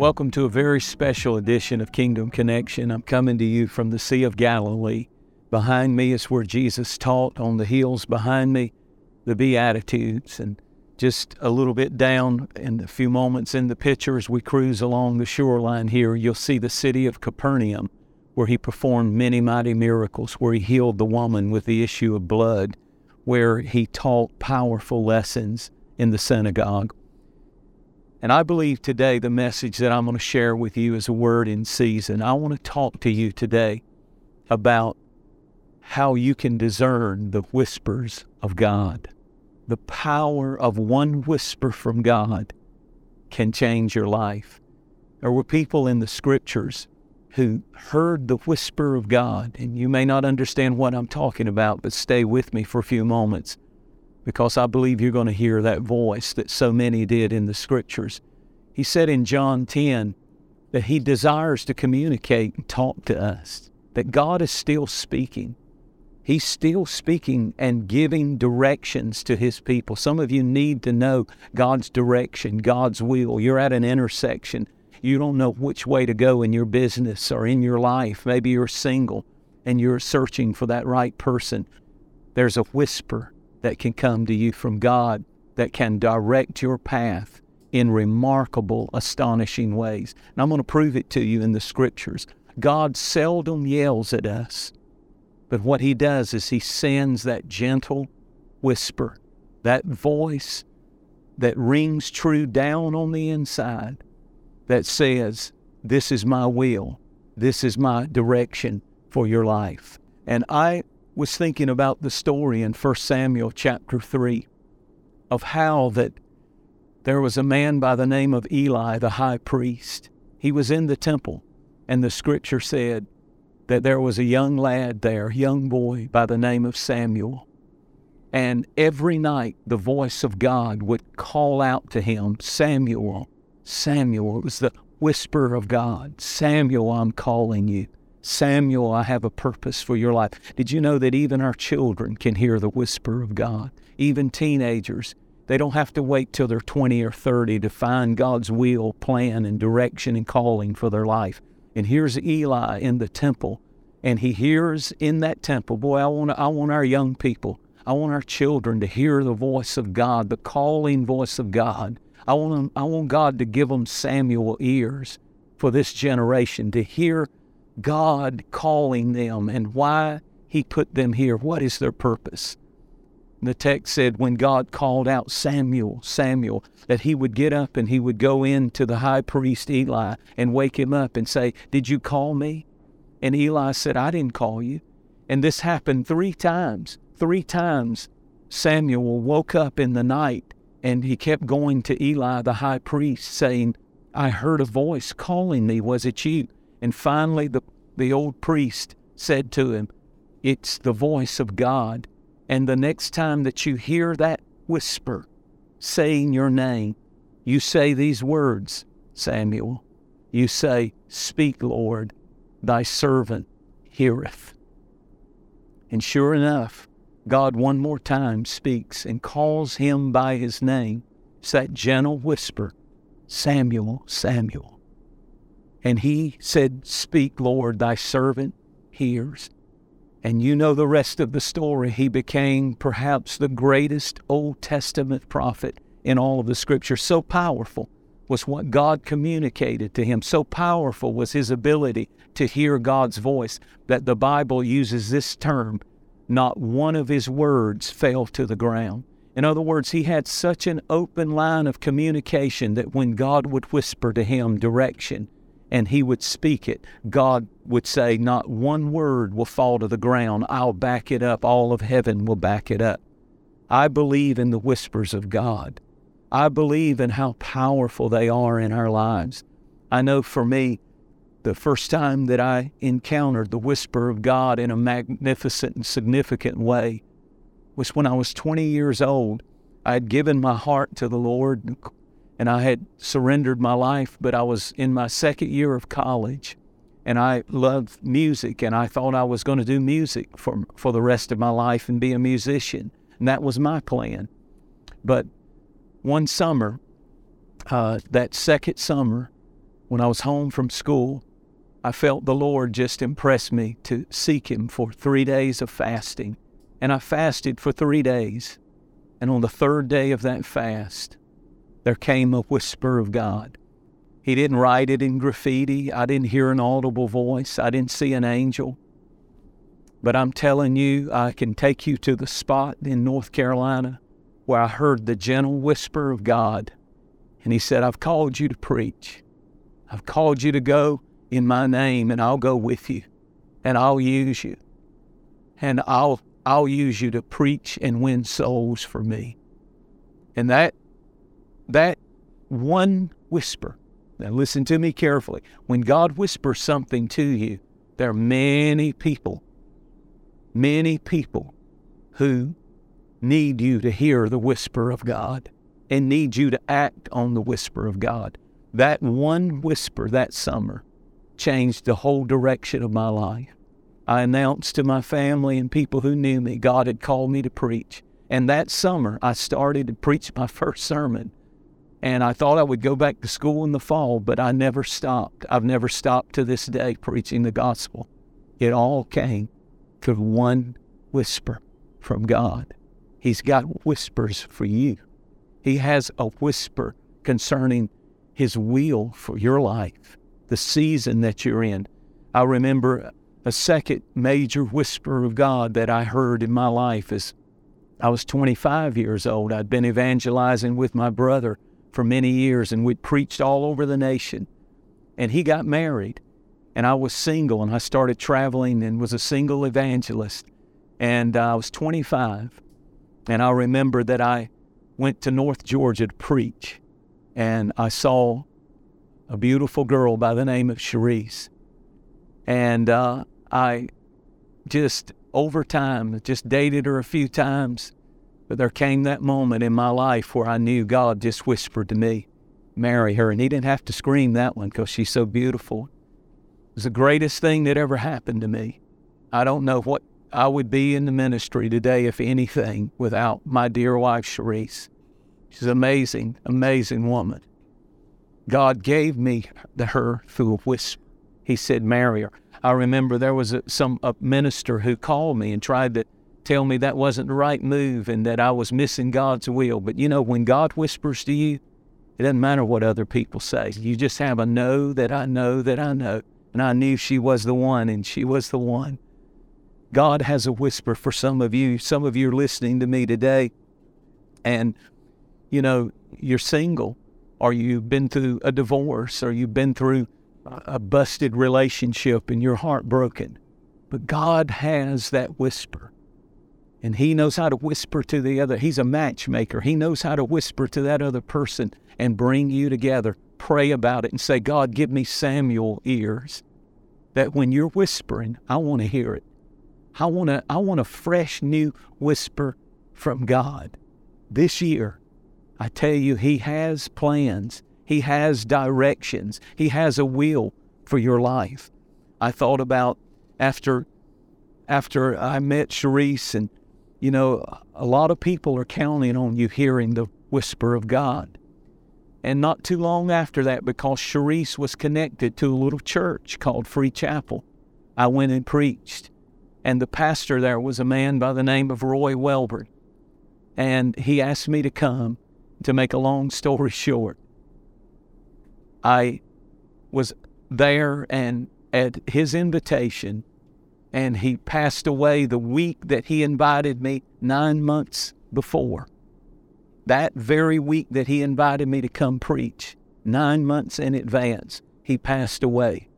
Welcome to a very special edition of Kingdom Connection. I'm coming to you from the Sea of Galilee. Behind me is where Jesus taught. On the hills behind me, the Beatitudes. And just a little bit down in a few moments in the picture as we cruise along the shoreline here, you'll see the city of Capernaum, where he performed many mighty miracles, where he healed the woman with the issue of blood, where he taught powerful lessons in the synagogue. And I believe today the message that I'm going to share with you is a word in season. I want to talk to you today about how you can discern the whispers of God. The power of one whisper from God can change your life. There were people in the scriptures who heard the whisper of God, and you may not understand what I'm talking about, but stay with me for a few moments because I believe you're going to hear that voice that so many did in the scriptures. He said in John 10 that he desires to communicate and talk to us, that God is still speaking. He's still speaking and giving directions to his people. Some of you need to know God's direction, God's will. You're at an intersection. You don't know which way to go in your business or in your life. Maybe you're single and you're searching for that right person. There's a whisper that can come to you from God that can direct your path in remarkable, astonishing ways. And I'm going to prove it to you in the scriptures. God seldom yells at us, but what He does is He sends that gentle whisper, that voice that rings true down on the inside that says, This is my will, this is my direction for your life. And I was thinking about the story in 1 Samuel chapter 3 of how that there was a man by the name of Eli, the high priest. He was in the temple, and the scripture said that there was a young lad there, young boy by the name of Samuel. And every night the voice of God would call out to him, Samuel, Samuel. It was the whisper of God, Samuel, I'm calling you. Samuel, I have a purpose for your life. Did you know that even our children can hear the whisper of God? Even teenagers. They don't have to wait till they're 20 or 30 to find God's will, plan, and direction and calling for their life. And here's Eli in the temple, and he hears in that temple, boy, I want, I want our young people, I want our children to hear the voice of God, the calling voice of God. I want, them, I want God to give them Samuel ears for this generation to hear God calling them and why He put them here. What is their purpose? The text said when God called out Samuel, Samuel, that he would get up and he would go in to the high priest Eli and wake him up and say, Did you call me? And Eli said, I didn't call you. And this happened three times. Three times Samuel woke up in the night and he kept going to Eli, the high priest, saying, I heard a voice calling me. Was it you? And finally, the, the old priest said to him, It's the voice of God. And the next time that you hear that whisper saying your name, you say these words, Samuel. You say, Speak, Lord, thy servant heareth. And sure enough, God one more time speaks and calls him by his name. It's that gentle whisper, Samuel, Samuel. And he said, Speak, Lord, thy servant hears. And you know the rest of the story. He became perhaps the greatest Old Testament prophet in all of the scripture. So powerful was what God communicated to him. So powerful was his ability to hear God's voice that the Bible uses this term not one of his words fell to the ground. In other words, he had such an open line of communication that when God would whisper to him direction, and he would speak it, God would say, Not one word will fall to the ground. I'll back it up. All of heaven will back it up. I believe in the whispers of God. I believe in how powerful they are in our lives. I know for me, the first time that I encountered the whisper of God in a magnificent and significant way was when I was 20 years old. I had given my heart to the Lord and I had surrendered my life, but I was in my second year of college and I loved music and I thought I was going to do music for, for the rest of my life and be a musician. And that was my plan. But one summer, uh, that second summer, when I was home from school, I felt the Lord just impress me to seek Him for three days of fasting. And I fasted for three days. And on the third day of that fast, there came a whisper of God. He didn't write it in graffiti. I didn't hear an audible voice. I didn't see an angel. But I'm telling you, I can take you to the spot in North Carolina where I heard the gentle whisper of God. And He said, I've called you to preach. I've called you to go in my name, and I'll go with you, and I'll use you. And I'll, I'll use you to preach and win souls for me. And that, that one whisper, now listen to me carefully. When God whispers something to you, there are many people many people who need you to hear the whisper of God and need you to act on the whisper of God. That one whisper that summer changed the whole direction of my life. I announced to my family and people who knew me God had called me to preach. And that summer, I started to preach my first sermon. And I thought I would go back to school in the fall, but I never stopped. I've never stopped to this day preaching the gospel. It all came through one whisper from God. He's got whispers for you. He has a whisper concerning His will for your life, the season that you're in. I remember a second major whisper of God that I heard in my life as I was 25 years old. I'd been evangelizing with my brother for many years, and we'd preached all over the nation. And he got married and I was single and I started traveling and was a single evangelist. And uh, I was 25. And I remember that I went to North Georgia to preach. And I saw a beautiful girl by the name of Cherise. And uh, I just, over time, just dated her a few times. But there came that moment in my life where I knew God just whispered to me, marry her. And He didn't have to scream that one because she's so beautiful was the greatest thing that ever happened to me. I don't know what I would be in the ministry today, if anything, without my dear wife, Cherise. She's an amazing, amazing woman. God gave me the, her through a whisper. He said, marry her. I remember there was a, some a minister who called me and tried to tell me that wasn't the right move and that I was missing God's will. But you know, when God whispers to you, it doesn't matter what other people say. You just have a know that I know that I know and I knew she was the one, and she was the one. God has a whisper for some of you. Some of you are listening to me today, and you know, you're single, or you've been through a divorce, or you've been through a busted relationship and you're heartbroken. But God has that whisper. And He knows how to whisper to the other. He's a matchmaker. He knows how to whisper to that other person and bring you together pray about it and say, God, give me Samuel ears that when you're whispering, I want to hear it. I want to I want a fresh new whisper from God. This year, I tell you he has plans. He has directions. He has a will for your life. I thought about after after I met Cherise and you know, a lot of people are counting on you hearing the whisper of God. And not too long after that, because Cherise was connected to a little church called Free Chapel, I went and preached. And the pastor there was a man by the name of Roy Welburn. And he asked me to come. To make a long story short, I was there and at his invitation, and he passed away the week that he invited me nine months before that very week that he invited me to come preach, nine months in advance, he passed away.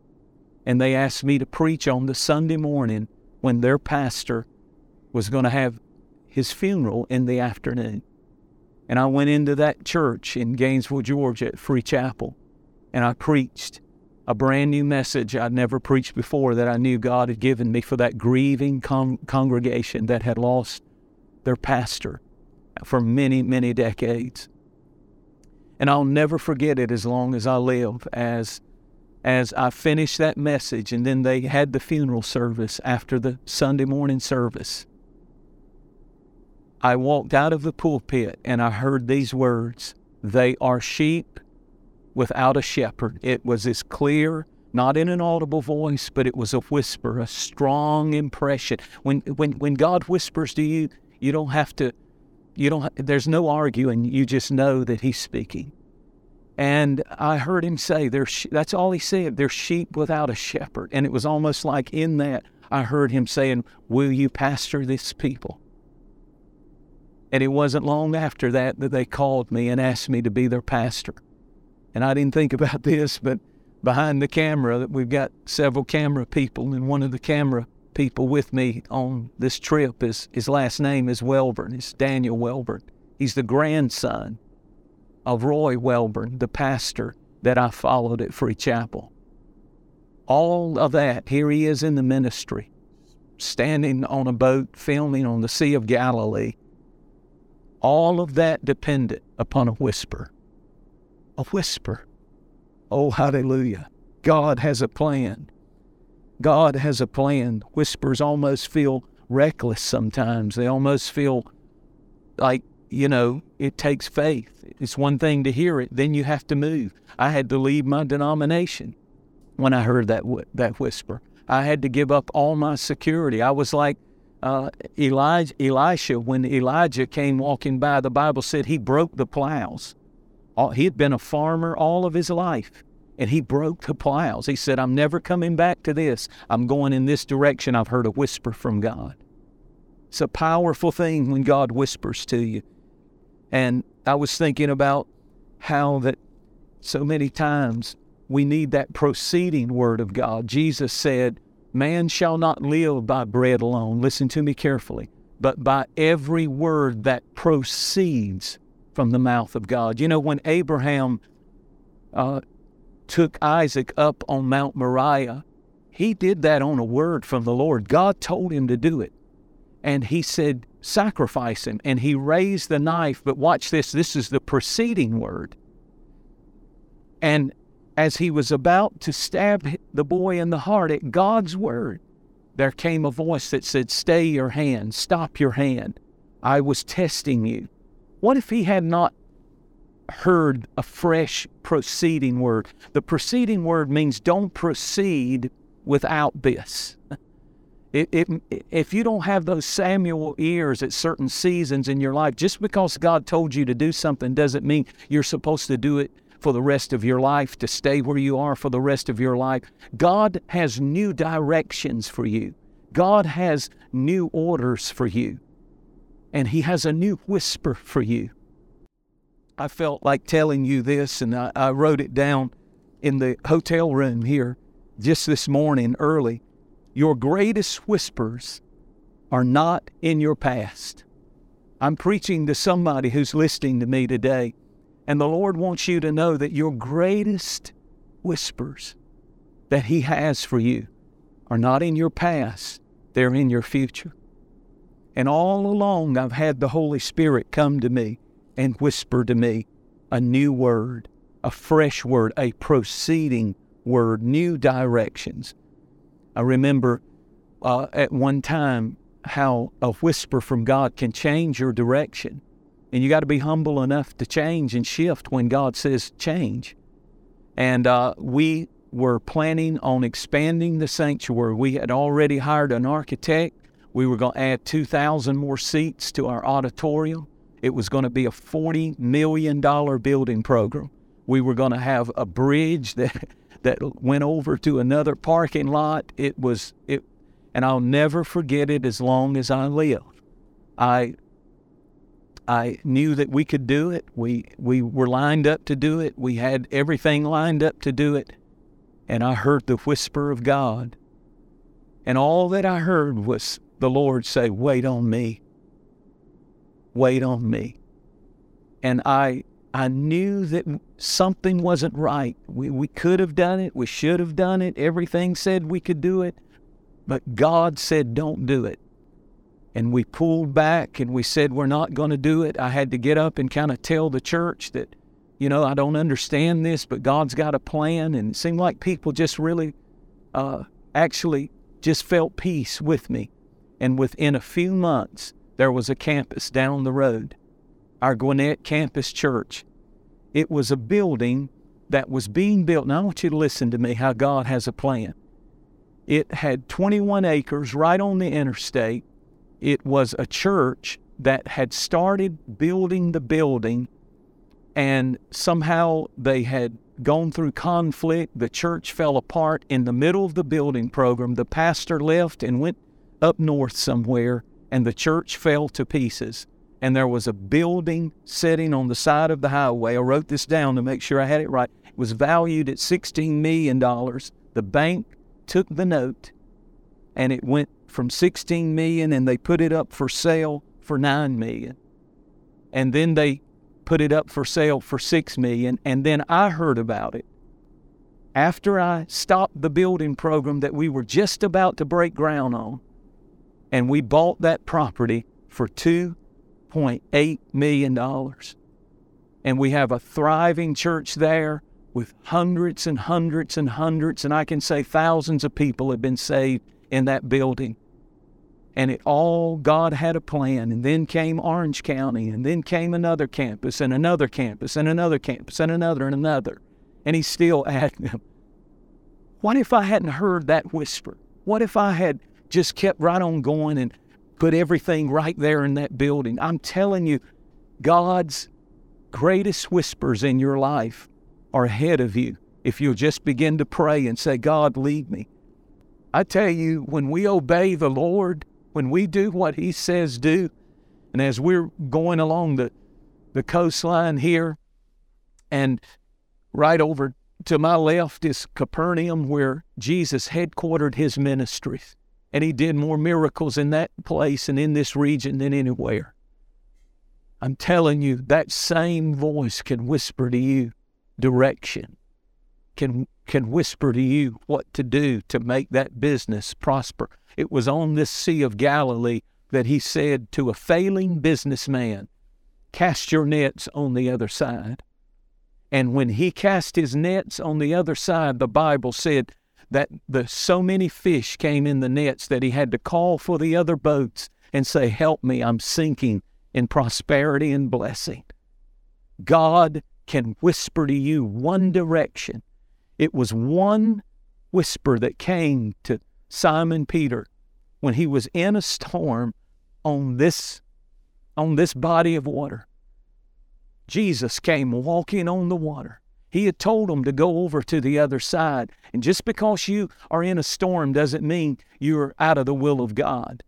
And they asked me to preach on the Sunday morning when their pastor was going to have his funeral in the afternoon. And I went into that church in Gainesville, Georgia at Free Chapel, and I preached a brand new message I'd never preached before that I knew God had given me for that grieving con- congregation that had lost their pastor for many, many decades. And I'll never forget it as long as I live as as I finished that message and then they had the funeral service after the Sunday morning service. I walked out of the pulpit and I heard these words, they are sheep without a shepherd. It was as clear, not in an audible voice, but it was a whisper, a strong impression. When when when God whispers to you, you don't have to you don't there's no arguing. You just know that he's speaking. And I heard him say, "There's." That's all he said. There's sheep without a shepherd, and it was almost like in that I heard him saying, "Will you pastor this people?" And it wasn't long after that that they called me and asked me to be their pastor. And I didn't think about this, but behind the camera, that we've got several camera people, and one of the camera people with me on this trip is his last name is Welburn. It's Daniel Welburn. He's the grandson of Roy Welburn, the pastor that I followed at Free Chapel. All of that, here he is in the ministry, standing on a boat, filming on the Sea of Galilee. All of that depended upon a whisper. A whisper. Oh, hallelujah. God has a plan. God has a plan. Whispers almost feel reckless sometimes. They almost feel like you know, it takes faith. It's one thing to hear it, then you have to move. I had to leave my denomination when I heard that that whisper. I had to give up all my security. I was like uh, Elijah, Elisha when Elijah came walking by. The Bible said he broke the plows. He had been a farmer all of his life, and he broke the plows. He said, "I'm never coming back to this. I'm going in this direction." I've heard a whisper from God. It's a powerful thing when God whispers to you. And I was thinking about how that so many times we need that proceeding word of God. Jesus said, Man shall not live by bread alone. Listen to me carefully, but by every word that proceeds from the mouth of God. You know, when Abraham uh, took Isaac up on Mount Moriah, he did that on a word from the Lord. God told him to do it. And he said, sacrifice him. And he raised the knife, but watch this this is the preceding word. And as he was about to stab the boy in the heart at God's word, there came a voice that said, Stay your hand, stop your hand. I was testing you. What if he had not heard a fresh proceeding word? The proceeding word means don't proceed without this. It, it, if you don't have those Samuel ears at certain seasons in your life, just because God told you to do something doesn't mean you're supposed to do it for the rest of your life, to stay where you are for the rest of your life. God has new directions for you, God has new orders for you, and He has a new whisper for you. I felt like telling you this, and I, I wrote it down in the hotel room here just this morning early your greatest whispers are not in your past. I'm preaching to somebody who's listening to me today, and the Lord wants you to know that your greatest whispers that He has for you are not in your past, they're in your future. And all along, I've had the Holy Spirit come to me and whisper to me a new word, a fresh word, a proceeding word, new directions. I remember uh, at one time how a whisper from God can change your direction. And you got to be humble enough to change and shift when God says change. And uh, we were planning on expanding the sanctuary. We had already hired an architect. We were going to add 2,000 more seats to our auditorium. It was going to be a $40 million building program. We were going to have a bridge that that went over to another parking lot. It was it, and I'll never forget it as long as I live. I I knew that we could do it. We we were lined up to do it. We had everything lined up to do it. And I heard the whisper of God. And all that I heard was the Lord say, "Wait on me. Wait on me." And I I knew that something wasn't right. We, we could have done it. We should have done it. Everything said we could do it. But God said, don't do it. And we pulled back and we said, we're not going to do it. I had to get up and kind of tell the church that, you know, I don't understand this, but God's got a plan. And it seemed like people just really uh, actually just felt peace with me. And within a few months, there was a campus down the road our Gwinnett Campus Church. It was a building that was being built. And I want you to listen to me how God has a plan. It had 21 acres right on the interstate. It was a church that had started building the building, and somehow they had gone through conflict. The church fell apart in the middle of the building program. The pastor left and went up north somewhere, and the church fell to pieces. And there was a building sitting on the side of the highway. I wrote this down to make sure I had it right. It was valued at $16 million. The bank took the note and it went from 16 million and they put it up for sale for 9 million. And then they put it up for sale for 6 million and then I heard about it after I stopped the building program that we were just about to break ground on and we bought that property for 2.8 million dollars. And we have a thriving church there with hundreds and hundreds and hundreds, and I can say thousands of people have been saved in that building. And it all, God had a plan. And then came Orange County, and then came another campus, and another campus, and another campus, and another, and another. And He's still adding them. What if I hadn't heard that whisper? What if I had just kept right on going and put everything right there in that building? I'm telling you, God's greatest whispers in your life are ahead of you if you'll just begin to pray and say, God, lead me. I tell you, when we obey the Lord, when we do what He says do, and as we're going along the, the coastline here, and right over to my left is Capernaum, where Jesus headquartered His ministries. And He did more miracles in that place and in this region than anywhere. I'm telling you, that same voice can whisper to you direction, can, can whisper to you what to do to make that business prosper. It was on this Sea of Galilee that he said to a failing businessman, Cast your nets on the other side. And when he cast his nets on the other side, the Bible said that the so many fish came in the nets that he had to call for the other boats and say, Help me, I'm sinking in prosperity and blessing. God can whisper to you one direction. It was one whisper that came to Simon Peter when he was in a storm on this on this body of water. Jesus came walking on the water. He had told him to go over to the other side. And just because you are in a storm doesn't mean you're out of the will of God.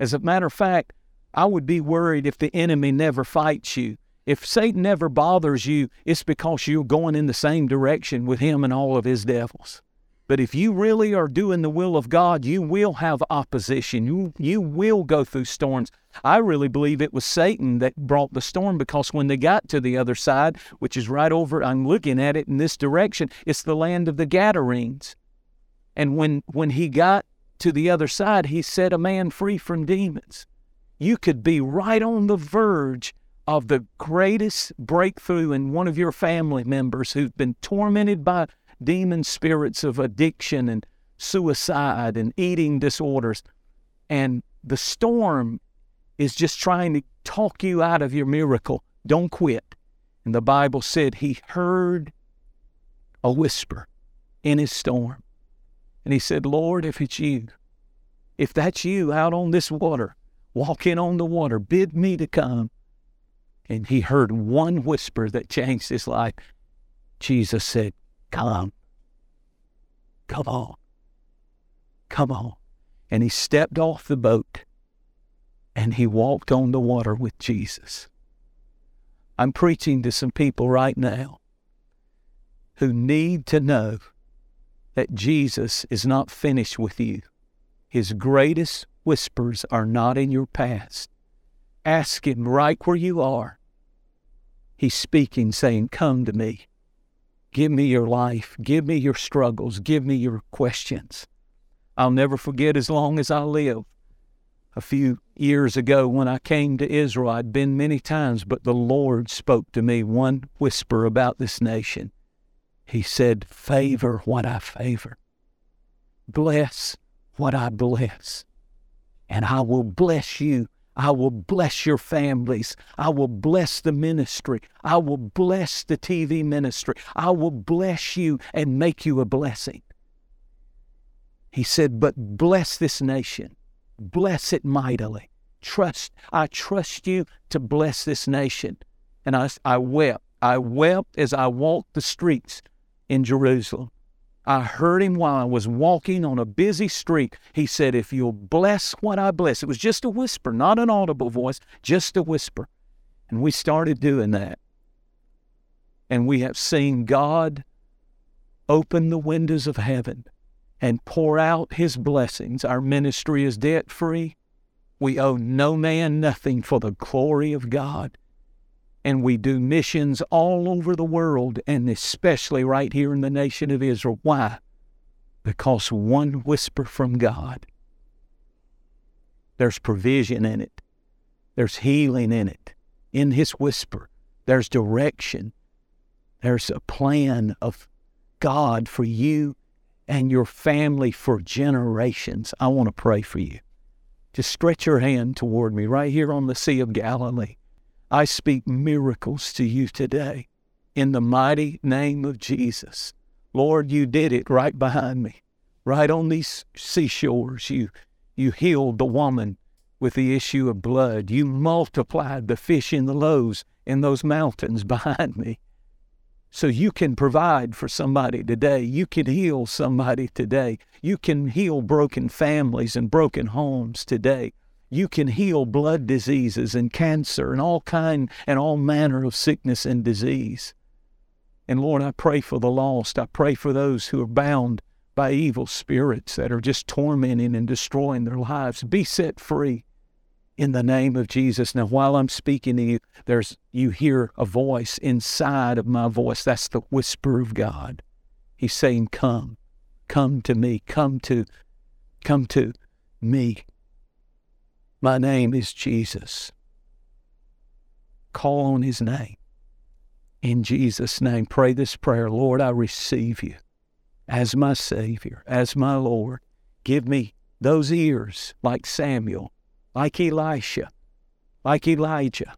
As a matter of fact, I would be worried if the enemy never fights you if Satan never bothers you, it's because you're going in the same direction with him and all of his devils. But if you really are doing the will of God, you will have opposition. You, you will go through storms. I really believe it was Satan that brought the storm because when they got to the other side, which is right over, I'm looking at it in this direction, it's the land of the Gadarenes. And when, when he got to the other side, he set a man free from demons. You could be right on the verge of the greatest breakthrough in one of your family members who've been tormented by demon spirits of addiction and suicide and eating disorders. And the storm is just trying to talk you out of your miracle. Don't quit. And the Bible said he heard a whisper in his storm. And he said, Lord, if it's you, if that's you out on this water, walking on the water, bid me to come and he heard one whisper that changed his life. Jesus said, Come. on. Come on. Come on. And he stepped off the boat and he walked on the water with Jesus. I'm preaching to some people right now who need to know that Jesus is not finished with you. His greatest whispers are not in your past. Ask Him right where you are He's speaking, saying, Come to me. Give me your life. Give me your struggles. Give me your questions. I'll never forget as long as I live. A few years ago, when I came to Israel, I'd been many times, but the Lord spoke to me one whisper about this nation. He said, Favor what I favor, bless what I bless, and I will bless you I will bless your families. I will bless the ministry. I will bless the TV ministry. I will bless you and make you a blessing. He said, But bless this nation. Bless it mightily. Trust, I trust you to bless this nation. And I, I wept. I wept as I walked the streets in Jerusalem. I heard him while I was walking on a busy street. He said, If you'll bless what I bless, it was just a whisper, not an audible voice, just a whisper. And we started doing that. And we have seen God open the windows of heaven and pour out his blessings. Our ministry is debt free. We owe no man nothing for the glory of God and we do missions all over the world and especially right here in the nation of Israel. Why? Because one whisper from God. There's provision in it. There's healing in it. In his whisper, there's direction. There's a plan of God for you and your family for generations. I want to pray for you. Just stretch your hand toward me right here on the Sea of Galilee. I speak miracles to you today in the mighty name of Jesus. Lord, you did it right behind me, right on these seashores. You, you healed the woman with the issue of blood. You multiplied the fish in the loaves in those mountains behind me. So you can provide for somebody today. You can heal somebody today. You can heal broken families and broken homes today you can heal blood diseases and cancer and all kind and all manner of sickness and disease. And Lord, I pray for the lost. I pray for those who are bound by evil spirits that are just tormenting and destroying their lives. Be set free in the name of Jesus. Now, while I'm speaking to you, there's you hear a voice inside of my voice. That's the whisper of God. He's saying, Come, come to me, come to, come to me. My name is Jesus. Call on his name. In Jesus' name, pray this prayer Lord, I receive you as my Savior, as my Lord. Give me those ears like Samuel, like Elisha, like Elijah,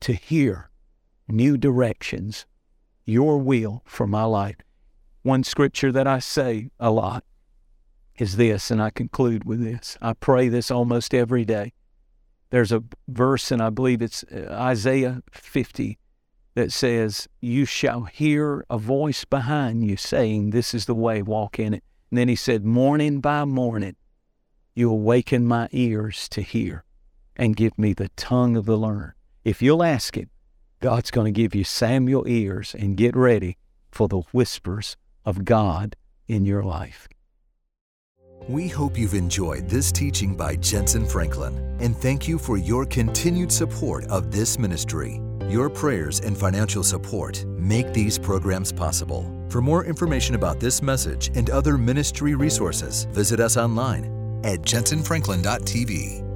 to hear new directions, your will for my life. One scripture that I say a lot is this, and I conclude with this. I pray this almost every day. There's a verse, and I believe it's uh, Isaiah 50, that says, You shall hear a voice behind you saying, This is the way, walk in it. And then he said, Morning by morning, you awaken my ears to hear and give me the tongue of the learned. If you'll ask it, God's going to give you Samuel ears and get ready for the whispers of God in your life. We hope you've enjoyed this teaching by Jentezen Franklin and thank you for your continued support of this ministry. Your prayers and financial support make these programs possible. For more information about this message and other ministry resources, visit us online at jentezenfranklin.tv.